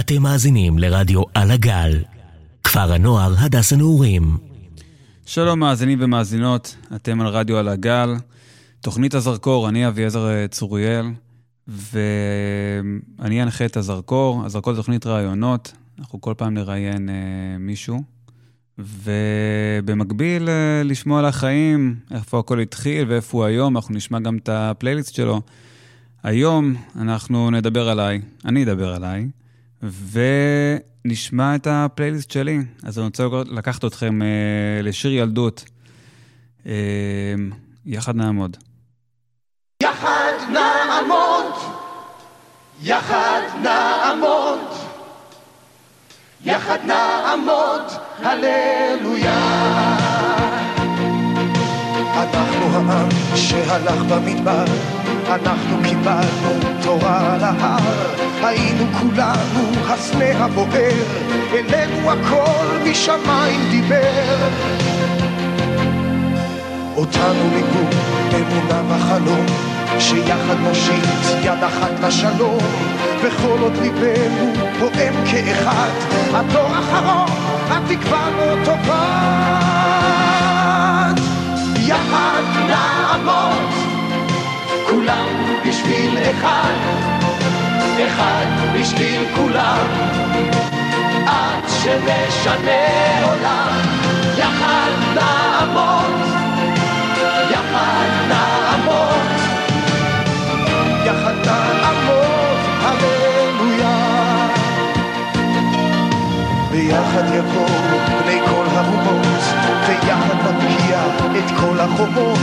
אתם מאזינים לרדיו על הגל, כפר הנוער הדס הנעורים. שלום מאזינים ומאזינות, אתם על רדיו על הגל, תוכנית הזרקור, אני אביעזר צוריאל, ואני אנחה את הזרקור. הזרקור זה תוכנית ראיונות, אנחנו כל פעם נראיין אה, מישהו, ובמקביל אה, לשמוע על החיים, איפה הכל התחיל ואיפה הוא היום, אנחנו נשמע גם את הפלייליסט שלו. היום אנחנו נדבר עליי, אני אדבר עליי, ונשמע את הפלייליסט שלי. אז אני רוצה לקחת אתכם אה, לשיר ילדות. אה, יחד נעמוד. יחד נעמוד, יחד נעמוד, יחד נעמוד, הללויה. אנחנו העם שהלך במדבר, אנחנו קיבלנו תורה על ההר, היינו כולנו הסנה הבוער, אלינו הכל משמיים דיבר. אותנו ליבו אמונה וחלום, שיחד נושיט יד אחת לשלום, וכל עוד ליבנו פועם כאחד, הדור האחרון, התקווה לא תאבד. יחד נעמוד, כולם בשביל אחד, אחד בשביל כולם, עד שנשנה עולם, יחד נעמוד, יחד נעמוד, יחד נעמוד, הללויה. ביחד יבואו בני כל האומות, ויחד נבקיע את כל החומות.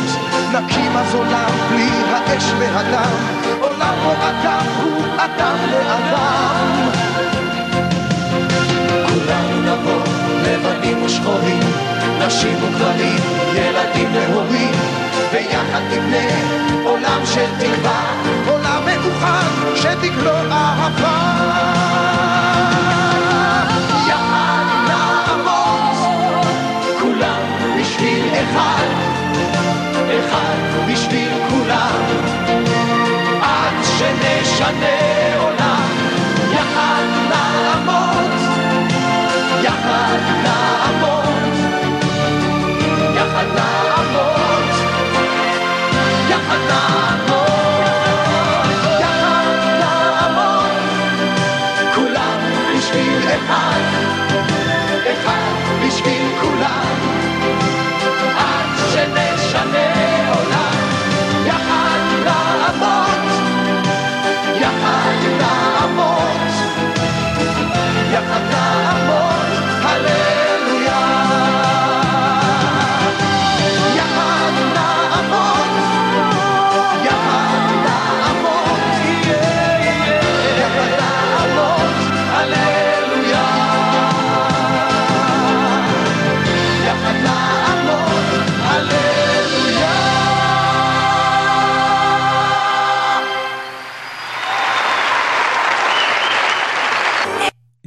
נקים אז עולם בלי האש והדם, עולם בו אדם הוא אדם לאדם. כולנו נבוא, לבנים ושחורים, נשים וגברים, ילדים והורים, ויחד נבנה עולם של תקווה, עולם מאוחד שתגלור אהבה.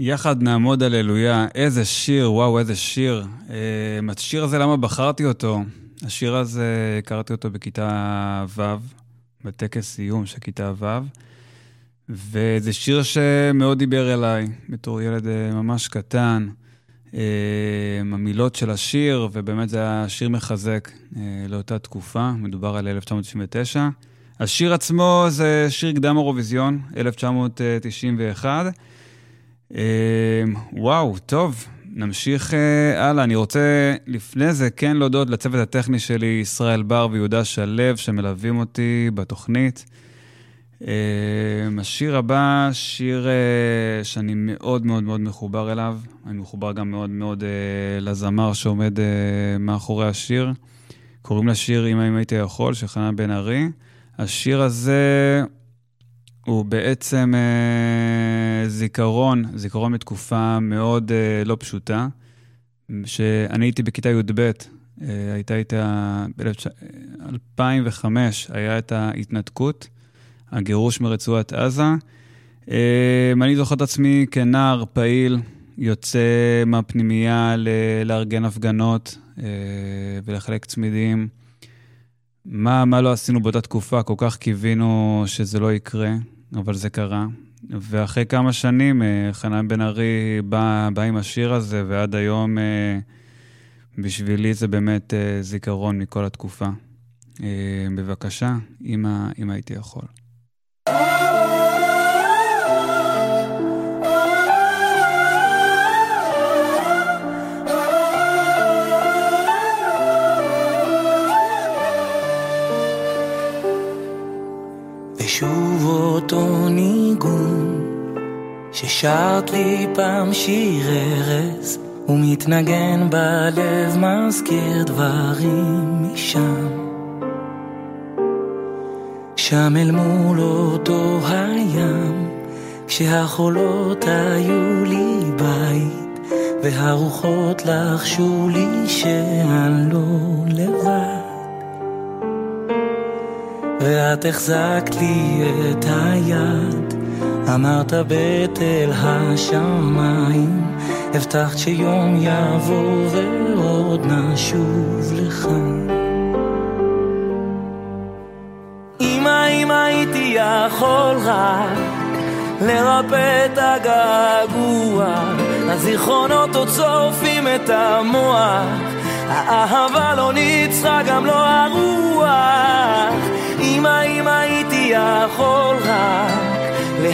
יחד נעמוד הללויה, איזה שיר, וואו, איזה שיר. אה, השיר הזה, למה בחרתי אותו? השיר הזה, הכרתי אותו בכיתה ו', בטקס סיום של כיתה ו', וזה שיר שמאוד דיבר אליי, בתור ילד אה, ממש קטן. אה, המילות של השיר, ובאמת זה היה שיר מחזק לאותה תקופה, מדובר על 1999. השיר עצמו זה שיר קדם אירוויזיון, 1991. אה, וואו, טוב, נמשיך אה, הלאה. אני רוצה לפני זה כן להודות לצוות הטכני שלי, ישראל בר ויהודה שלו, שמלווים אותי בתוכנית. אה, השיר הבא, שיר אה, שאני מאוד מאוד מאוד מחובר אליו. אני מחובר גם מאוד מאוד אה, לזמר שעומד מאחורי השיר. קוראים לשיר "אם אם הייתי יכול" של חנן בן ארי. השיר הזה הוא בעצם אה, זיכרון, זיכרון מתקופה מאוד אה, לא פשוטה, שאני הייתי בכיתה י"ב, אה, הייתה איתה, ב-2005 היה את ההתנתקות, הגירוש מרצועת עזה. אה, אני זוכר את עצמי כנער פעיל, יוצא מהפנימייה ל- לארגן הפגנות אה, ולחלק צמידים. מה, מה לא עשינו באותה תקופה? כל כך קיווינו שזה לא יקרה. אבל זה קרה. ואחרי כמה שנים, אה, חנן בן ארי בא, בא עם השיר הזה, ועד היום אה, בשבילי זה באמת אה, זיכרון מכל התקופה. בבקשה, אם הייתי יכול. ששרת לי פעם שיר ארז ומתנגן בלב מזכיר דברים משם. שם אל מול אותו הים כשהחולות היו לי בית והרוחות לחשו לי שאני לא לבד. ואת החזקת לי את היד, אמרת בתל השמיים, הבטחת שיום יבוא ועוד נשוב לכאן. אמא, אם הייתי יכול רק לרפא את הגעגוע, הזיכרונות עוד שורפים את המוח, האהבה לא ניצחה גם לא הרוח. אמא, אם הייתי יכול רק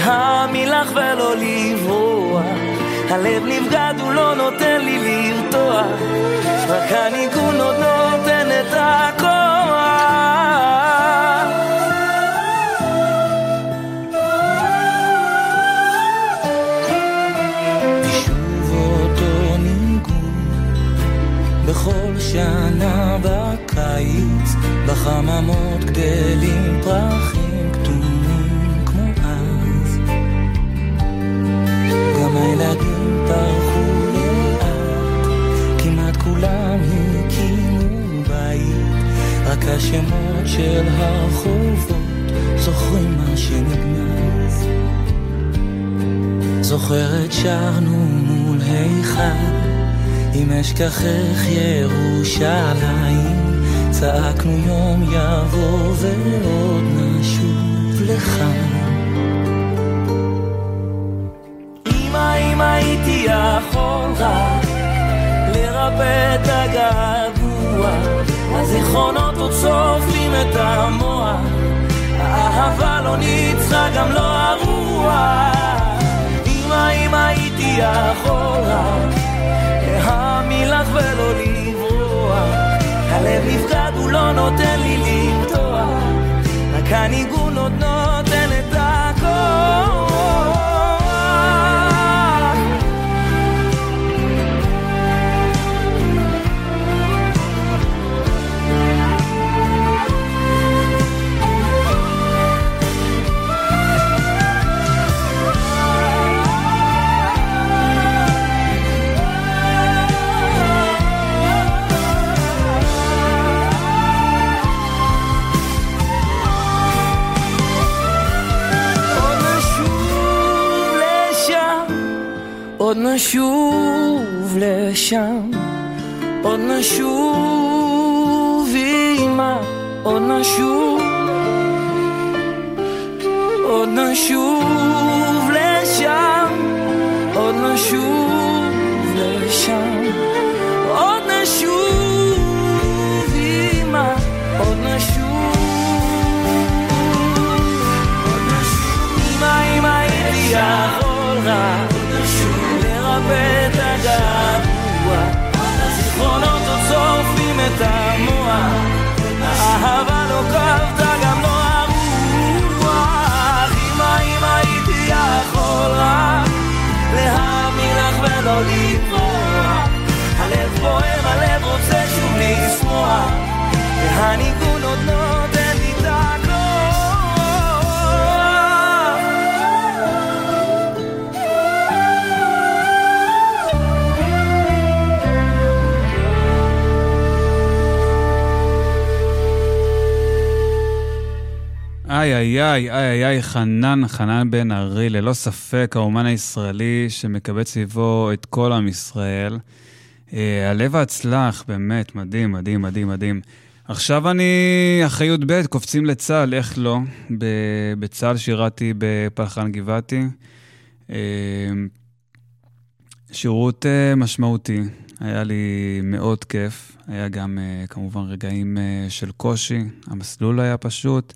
להאמין לך ולא לברוח. הלב נבגד, הוא לא נותן לי לרתוח. רק הניגון עוד נותן את הכוח. בכל שנה בקיץ בחממות גדלים פרחים רק השמות של הרחובות זוכרים מה שנגנז. זוכרת שרנו מול היכל אם אשכחך ירושלים. צעקנו יום יבוא ועוד נשוב. אמא, אם הייתי יכול רק לרפא את הגעגוע, הזיכרונות עוד צופים את המוח, האהבה לא ניצחה גם לא הרוח. אמא, אם הייתי רק להאמין לך ולא לברוח. הלב נפקד, הוא לא נותן לי לפתוח, רק הניגון עוד נותן עוד נשוב לשם, עוד נשוב אמא, עוד נשוב, עוד נשוב לשם, עוד נשוב לשם, עוד נשוב אמא, עוד נשוב, עוד לרפא את הגעגוע. הזיכרונות עוד שורפים את המוח האהבה לא כבתה גם לא הרוח אמא אם הייתי יכול רק להאמין לך ולא לברוח הלב פועם, הלב רוצה שוב לשמוח. והניגון עוד נותן איי איי איי איי איי חנן, חנן בן ארי, ללא ספק האומן הישראלי שמקבץ סביבו את כל עם ישראל. Uh, הלב ההצלח, באמת, מדהים, מדהים, מדהים, מדהים. עכשיו אני אחרי י"ב, קופצים לצה"ל, איך לא? בצה"ל שירתי בפלחן גבעתי. אה, שירות אה, משמעותי, היה לי מאוד כיף. היה גם אה, כמובן רגעים של קושי, המסלול היה פשוט.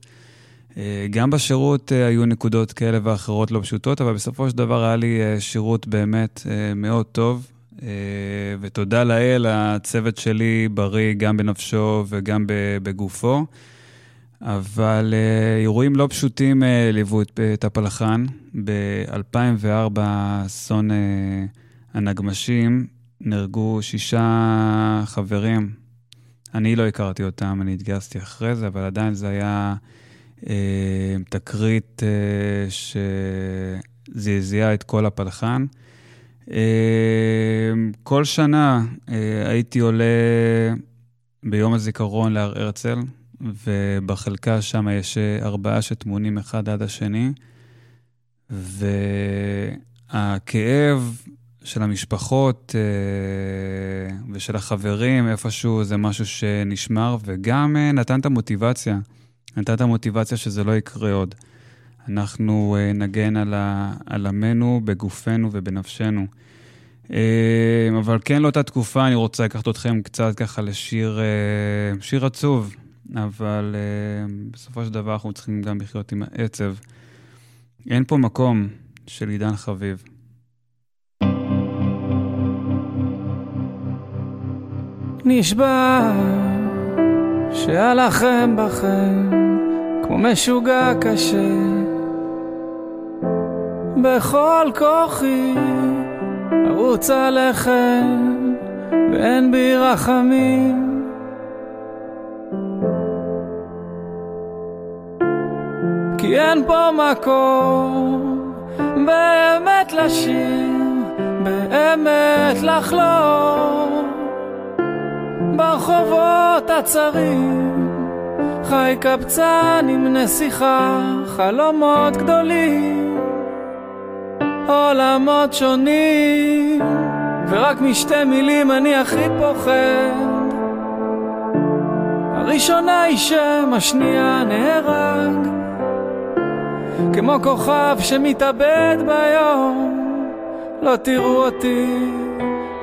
גם בשירות היו נקודות כאלה ואחרות לא פשוטות, אבל בסופו של דבר היה לי שירות באמת מאוד טוב. אה, ותודה לאל, הצוות שלי בריא גם בנפשו וגם בגופו. אבל אה, אירועים לא פשוטים אה, ליוו את הפלחן. ב-2004, אסון הנגמשים, נהרגו שישה חברים. אני לא הכרתי אותם, אני התגייסתי אחרי זה, אבל עדיין זה היה אה, תקרית אה, שזעזעה את כל הפלחן. אמ, כל שנה אה, הייתי עולה ביום הזיכרון להר הרצל, ובחלקה שם יש אה, ארבעה שטמונים אחד עד השני, והכאב של המשפחות אה, ושל החברים איפשהו זה משהו שנשמר, וגם נתן את המוטיבציה, נתן את המוטיבציה שזה לא יקרה עוד. אנחנו אה, נגן על, ה, על עמנו בגופנו ובנפשנו. אה, אבל כן לאותה תקופה אני רוצה לקחת אתכם קצת ככה לשיר אה, שיר עצוב, אבל בסופו של דבר אנחנו צריכים גם לחיות עם העצב. אין פה מקום של עידן חביב. נשבע שהלכם בכם כמו משוגע קשה. בכל כוחי ארוץ עליכם ואין בי רחמים. כי אין פה מקום באמת לשיר, באמת לחלום. ברחובות הצרים חי קבצן עם נסיכה, חלומות גדולים עולמות שונים, ורק משתי מילים אני הכי פוחד. הראשונה היא שם, השנייה נהרג, כמו כוכב שמתאבד ביום, לא תראו אותי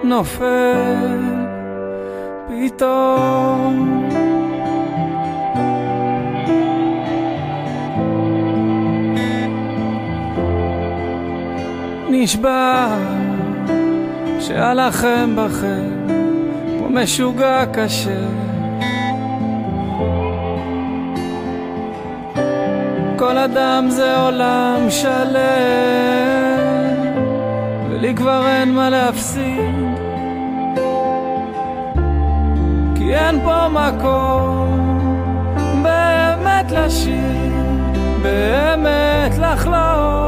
נופל פתאום. נשבע שהלחם בכם כמו משוגע קשה. כל אדם זה עולם שלם ולי כבר אין מה להפסיד. כי אין פה מקום באמת לשיר באמת לחלום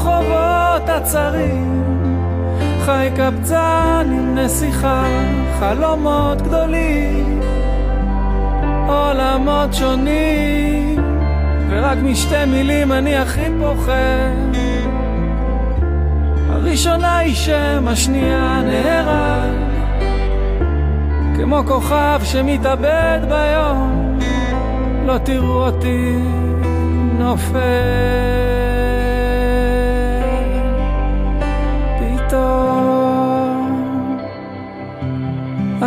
ברחובות הצרים חי קבצן עם נסיכה, חלומות גדולים, עולמות שונים, ורק משתי מילים אני הכי פוחד. הראשונה היא שם, השנייה נהרג, כמו כוכב שמתאבד ביום, לא תראו אותי נופל.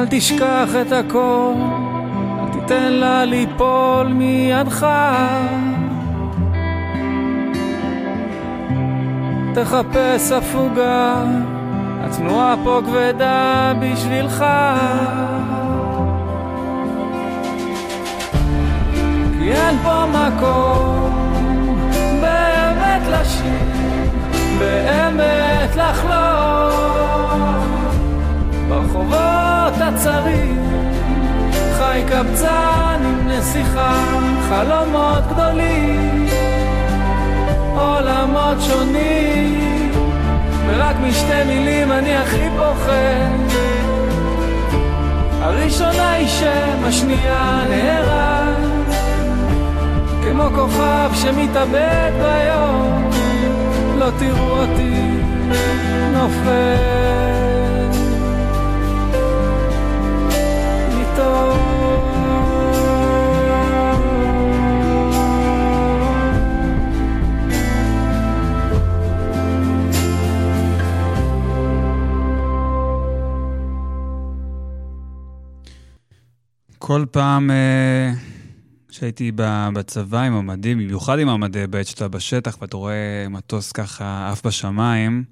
אל תשכח את הכל, אל תיתן לה ליפול מידך. תחפש הפוגה, התנועה פה כבדה בשבילך. כי אין פה מקום באמת לשיר, באמת לחלום. ברחובות הצרים חי קבצן עם נסיכה, חלומות גדולים, עולמות שונים, ורק משתי מילים אני הכי פוחד. הראשונה היא שם, השנייה נהרג, כמו כוכב שמתאבד ביום, לא תראו אותי נופל. כל פעם אה, שהייתי בצבא עם המדים, במיוחד עם המדי בעת שאתה בשטח ואתה רואה מטוס ככה עף בשמיים,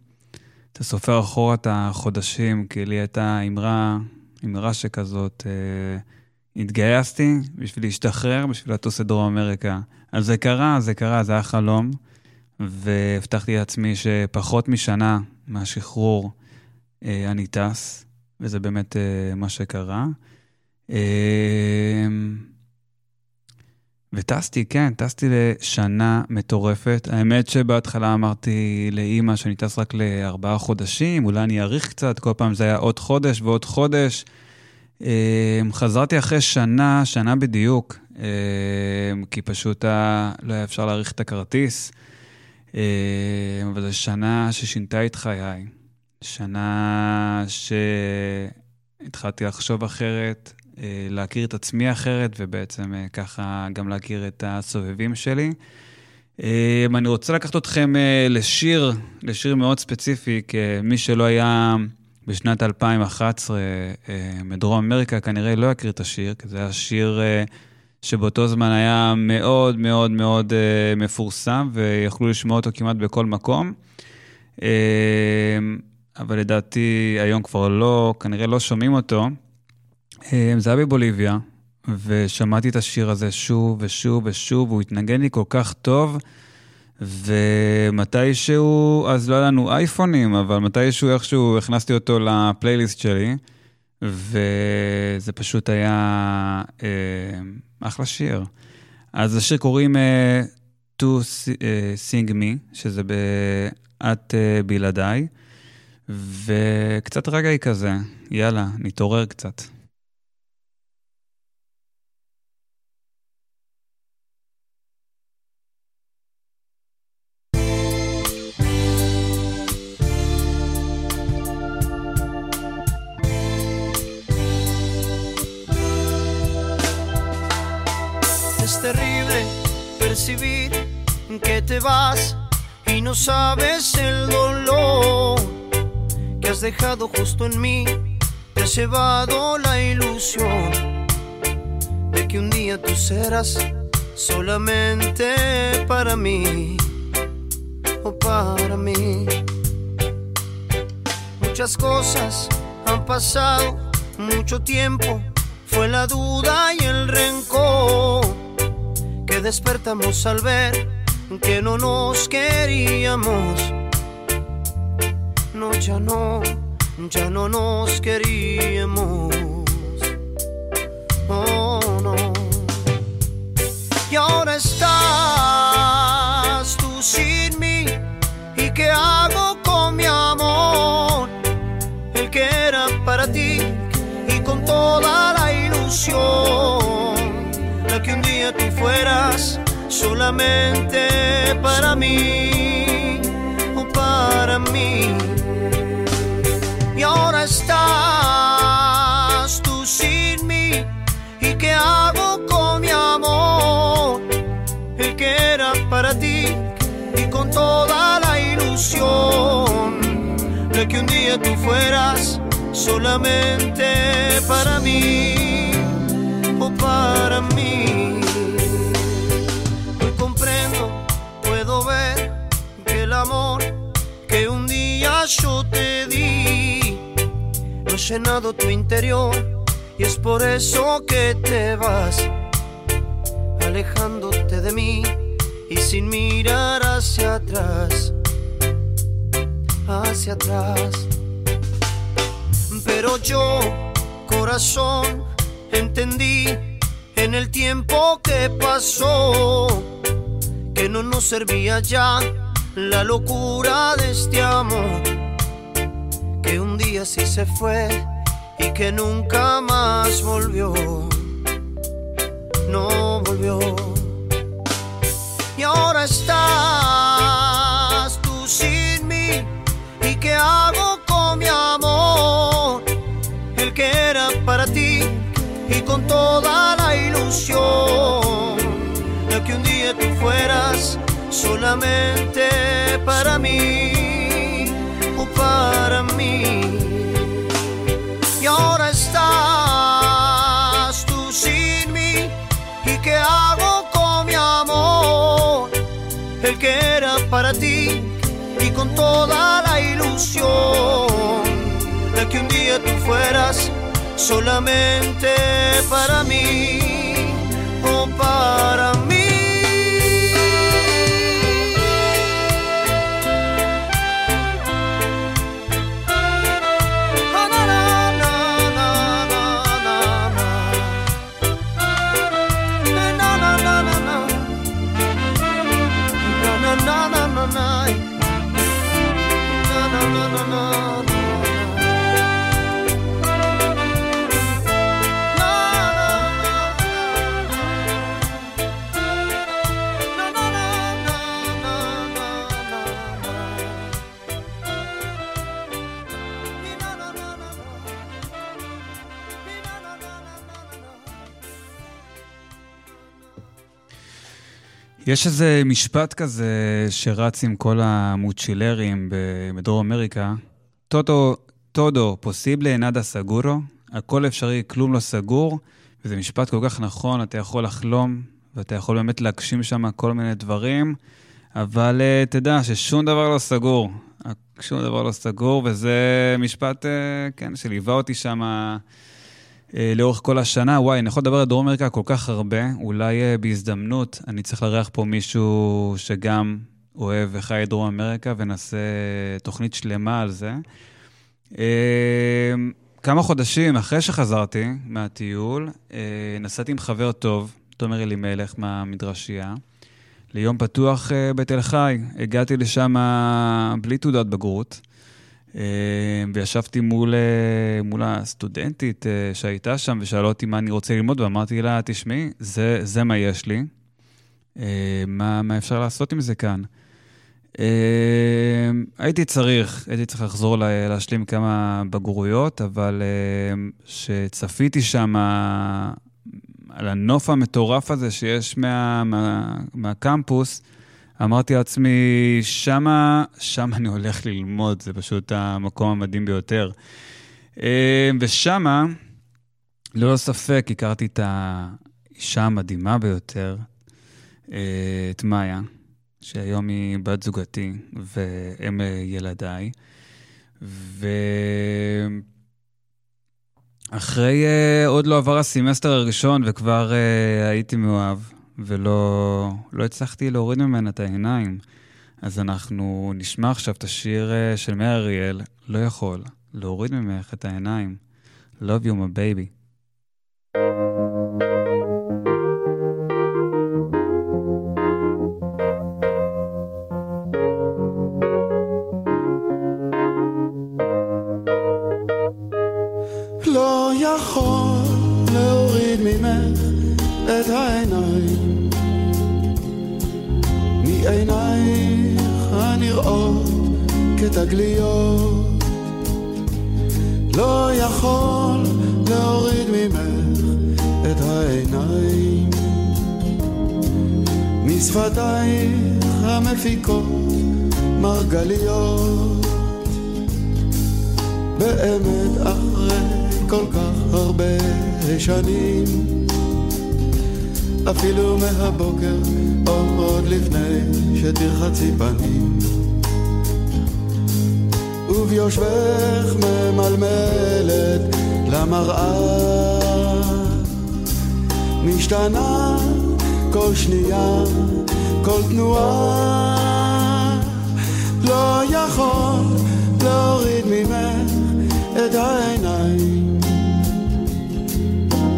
אתה סופר אחורה את החודשים, כי לי הייתה אמרה, אמרה שכזאת, אה, התגייסתי בשביל להשתחרר, בשביל לטוס לדרום אמריקה. אז זה קרה, זה קרה, זה היה חלום, והבטחתי לעצמי שפחות משנה מהשחרור אה, אני טס, וזה באמת מה שקרה. אה, וטסתי, כן, טסתי לשנה מטורפת. האמת שבהתחלה אמרתי לאימא שאני טס רק לארבעה חודשים, אולי אני אאריך קצת, כל פעם זה היה עוד חודש ועוד חודש. חזרתי אחרי שנה, שנה בדיוק, כי פשוט לא היה אפשר להאריך את הכרטיס. אבל זו שנה ששינתה את חיי. שנה שהתחלתי לחשוב אחרת, להכיר את עצמי אחרת, ובעצם אה, ככה גם להכיר את הסובבים שלי. אה, אני רוצה לקחת אתכם לשיר, לשיר מאוד ספציפי, כמי שלא היה בשנת 2011 מדרום אמריקה, כנראה לא יכיר את השיר, כי זה היה שיר שבאותו זמן היה מאוד מאוד מאוד מפורסם, ויכלו לשמוע אותו כמעט בכל מקום. אבל לדעתי היום כבר לא, כנראה לא שומעים אותו. אה, זה היה בבוליביה, ושמעתי את השיר הזה שוב ושוב ושוב, והוא התנגן לי כל כך טוב, ומתישהו, אז לא היה לנו אייפונים, אבל מתישהו איכשהו הכנסתי אותו לפלייליסט שלי, וזה פשוט היה אה, אחלה שיר. אז השיר קוראים uh, To Sing Me, שזה ב"את uh, בלעדיי". וקצת רגע היא כזה, יאללה, נתעורר קצת. Percibir que te vas y no sabes el dolor que has dejado justo en mí, te has llevado la ilusión de que un día tú serás solamente para mí o para mí. Muchas cosas han pasado, mucho tiempo, fue la duda y el rencor despertamos al ver que no nos queríamos no, ya no, ya no nos queríamos. Oh, no. Y ahora estás solamente para mí o para mí y ahora estás tú sin mí. ¿Y qué hago con mi amor? El que era para ti y con toda la ilusión de que un día tú fueras solamente para mí llenado tu interior y es por eso que te vas alejándote de mí y sin mirar hacia atrás, hacia atrás. Pero yo, corazón, entendí en el tiempo que pasó que no nos servía ya la locura de este amor que un día sí se fue y que nunca más volvió. No volvió. Y ahora estás tú sin mí. ¿Y qué hago con mi amor? El que era para ti y con toda la ilusión de que un día tú fueras solamente para mí la ilusión de que un día tú fueras solamente para mí. יש איזה משפט כזה שרץ עם כל המוצ'ילרים בדרום אמריקה. טודו, טודו פוסיבלה נאדה סגורו, הכל אפשרי, כלום לא סגור, וזה משפט כל כך נכון, אתה יכול לחלום, ואתה יכול באמת להגשים שם כל מיני דברים, אבל uh, תדע ששום דבר לא סגור. שום דבר לא סגור, וזה משפט, uh, כן, שליווה אותי שם... אה, לאורך כל השנה. וואי, אני יכול לדבר על דרום אמריקה כל כך הרבה, אולי אה, בהזדמנות אני צריך לארח פה מישהו שגם אוהב וחי את דרום אמריקה, ונעשה תוכנית שלמה על זה. אה, כמה חודשים אחרי שחזרתי מהטיול, נסעתי עם חבר טוב, תומר אלימלך מהמדרשייה, ליום פתוח בתל חי. הגעתי לשם בלי תעודת בגרות. אה, וישבתי מול, אה, מול הסטודנטית אה, שהייתה שם ושאלה אותי מה אני רוצה ללמוד, ואמרתי לה, תשמעי, זה, זה מה יש לי, מה, מה אפשר לעשות עם זה כאן? הייתי צריך, הייתי צריך לחזור להשלים כמה בגרויות, אבל כשצפיתי שם על הנוף המטורף הזה שיש מה, מה, מהקמפוס, אמרתי לעצמי, שמה, שמה אני הולך ללמוד, זה פשוט המקום המדהים ביותר. אה, ושמה, ללא ספק, הכרתי את האישה המדהימה ביותר, אה, את מאיה, שהיום היא בת זוגתי ואם ילדיי. ואחרי, אה, עוד לא עבר הסמסטר הראשון וכבר הייתי מאוהב. ולא לא הצלחתי להוריד ממנה את העיניים. אז אנחנו נשמע עכשיו את השיר אה, של מאיר אריאל, לא יכול להוריד ממך את העיניים. Love you my baby. משפתייך המפיקות מרגליות. באמת אחרי כל כך הרבה שנים אפילו מהבוקר או עוד לפני שתרחצי פנים. וביושבך ממלמלת למראה. משתנה כל שנייה, כל תנועה. לא יכול להוריד ממך את העיניים.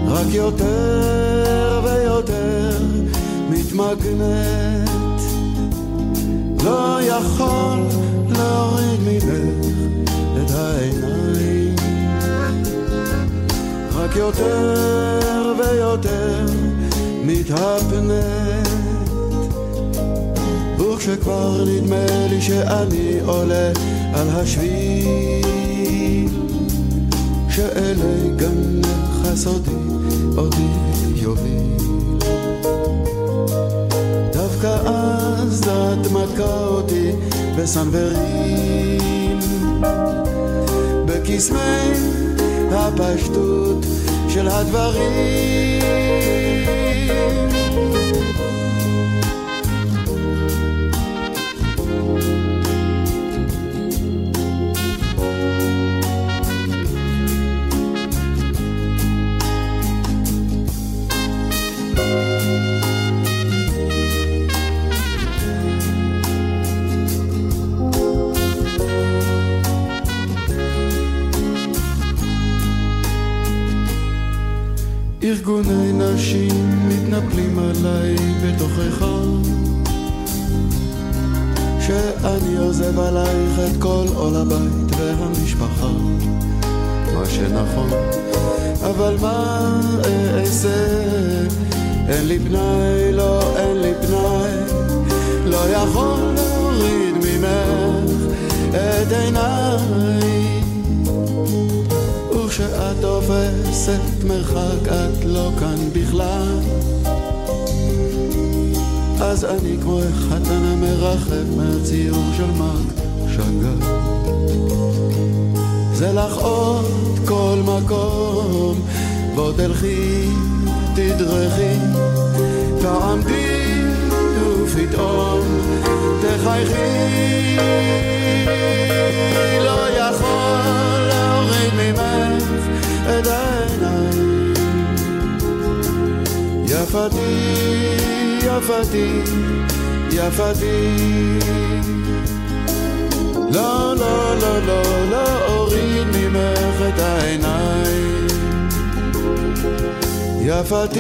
רק יותר ויותר מתמגנט. לא יכול להוריד ממך את העיניים. רק יותר ויותר מתהפנת וכשכבר נדמה לי שאני עולה על השביל. שאלי גנך הסודי אותי יוביל. דווקא אז את מכה אותי בסנוורים בקסמי הפשטות של הדברים את כל עול הבית והמשפחה. מה שנכון אבל מה אעשה אין לי פנאי, לא אין לי פנאי. לא יכול להוריד ממך את עיניי. וכשאת תופסת מרחק את לא כאן בכלל. אז אני כמו החתן המרחב מהציור של מרק שגר. זה לך עוד כל מקום בוא תלכי, תדרכי, תעמדי ופתאום תחייכי. לא יכול להוריד ממך את העיניים. יפתי, יפתי, יפתי לא, לא, לא, לא, לא אוריד ממך את העיניים יפתי,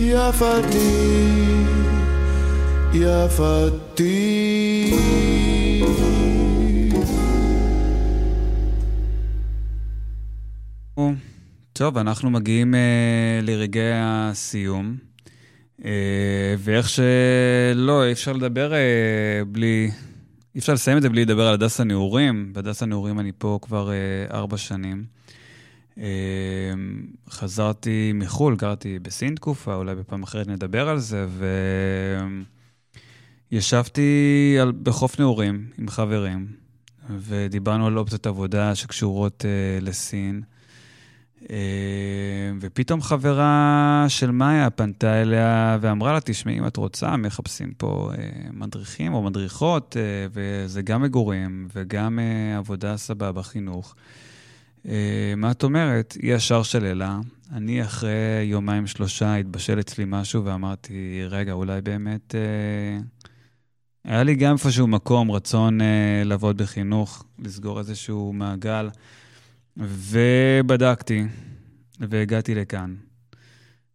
יפתי, יפתי. טוב, אנחנו מגיעים uh, לרגעי הסיום, uh, ואיך שלא, אי אפשר לדבר uh, בלי... אי אפשר לסיים את זה בלי לדבר על הדס הנעורים. בהדס הנעורים אני פה כבר uh, ארבע שנים. Uh, חזרתי מחו"ל, גרתי בסין תקופה, אולי בפעם אחרת נדבר על זה, וישבתי על... בחוף נעורים עם חברים, ודיברנו על אופציות עבודה שקשורות uh, לסין. אה, ופתאום חברה של מאיה פנתה אליה ואמרה לה, תשמעי, אם את רוצה, מחפשים פה אה, מדריכים או מדריכות, אה, וזה גם מגורים וגם עבודה סבבה, חינוך. מה את אומרת? היא ישר שללה. אני אחרי יומיים שלושה התבשל אצלי משהו ואמרתי, רגע, אולי באמת... היה לי גם איפשהו מקום, רצון לעבוד בחינוך, לסגור איזשהו מעגל. ובדקתי, והגעתי לכאן.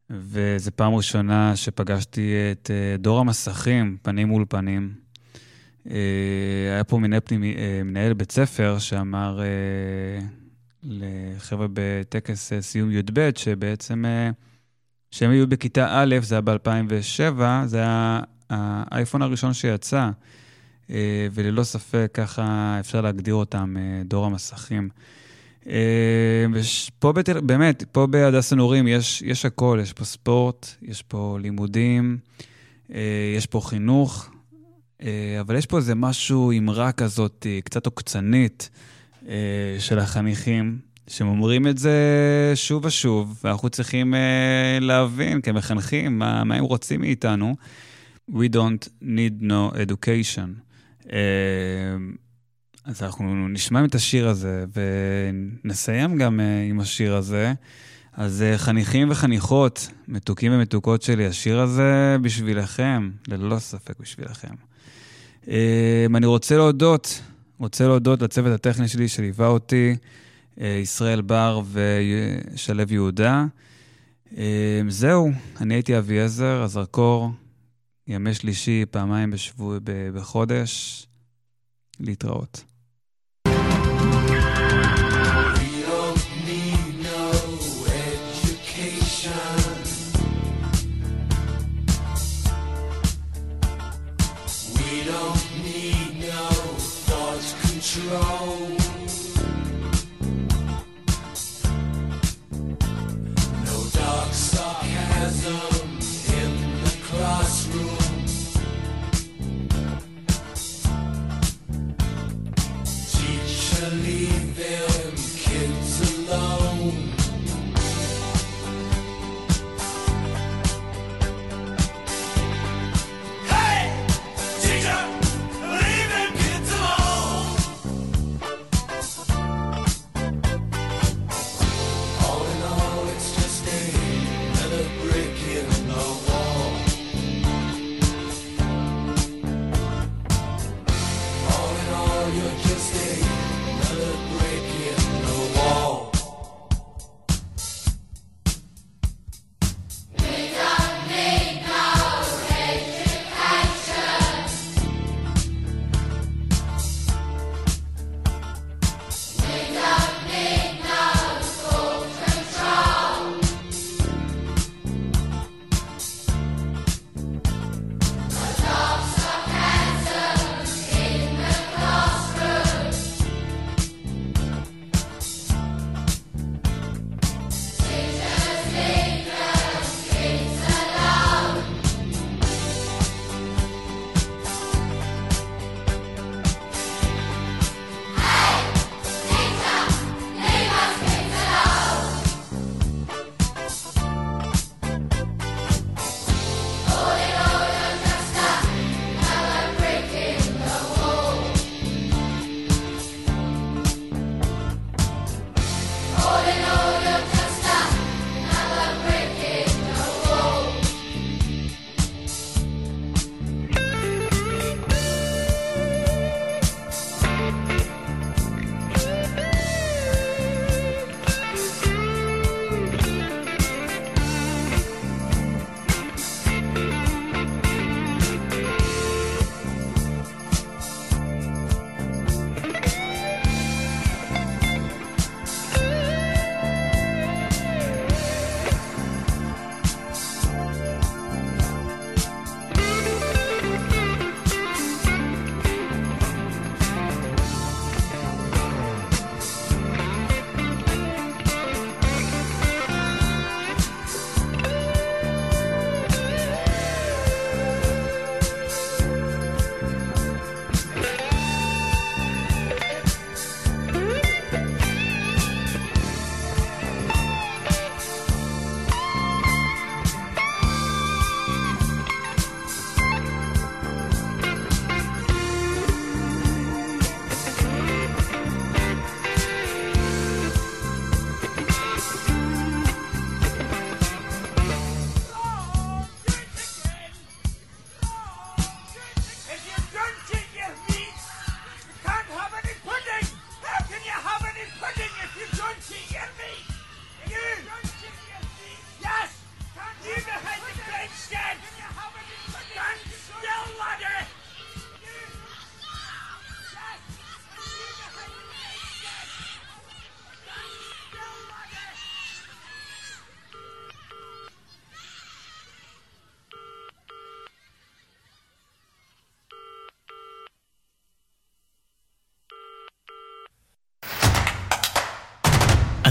וזו פעם ראשונה שפגשתי את אה, דור המסכים, פנים מול פנים. אה, היה פה מנהל, פנימי, אה, מנהל בית ספר שאמר לחבר'ה בטקס סיום י"ב, שבעצם, כשהם היו בכיתה א', זה היה ב-2007, זה היה האייפון הראשון שיצא, וללא ספק ככה אפשר להגדיר אותם, דור המסכים. אה, באמת, פה בהדסה נעורים יש, יש הכל, יש פה ספורט, יש פה לימודים, אה, יש פה חינוך, אה, אבל יש פה איזה משהו, אמרה כזאת, קצת עוקצנית של החניכים, שהם אומרים את זה שוב ושוב, ואנחנו צריכים להבין כמחנכים מה, מה הם רוצים מאיתנו. We don't need no education. אז אנחנו נשמע את השיר הזה ונסיים גם uh, עם השיר הזה. אז uh, חניכים וחניכות, מתוקים ומתוקות שלי, השיר הזה בשבילכם, ללא ספק בשבילכם. Uh, אני רוצה להודות, רוצה להודות לצוות הטכני שלי שליווה אותי, ישראל בר ושלו יהודה. זהו, אני הייתי אביעזר, הזרקור, ימי שלישי, פעמיים בשבוע, בחודש. להתראות.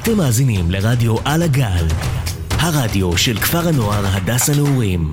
אתם מאזינים לרדיו על הגל, הרדיו של כפר הנוער הדס הנעורים.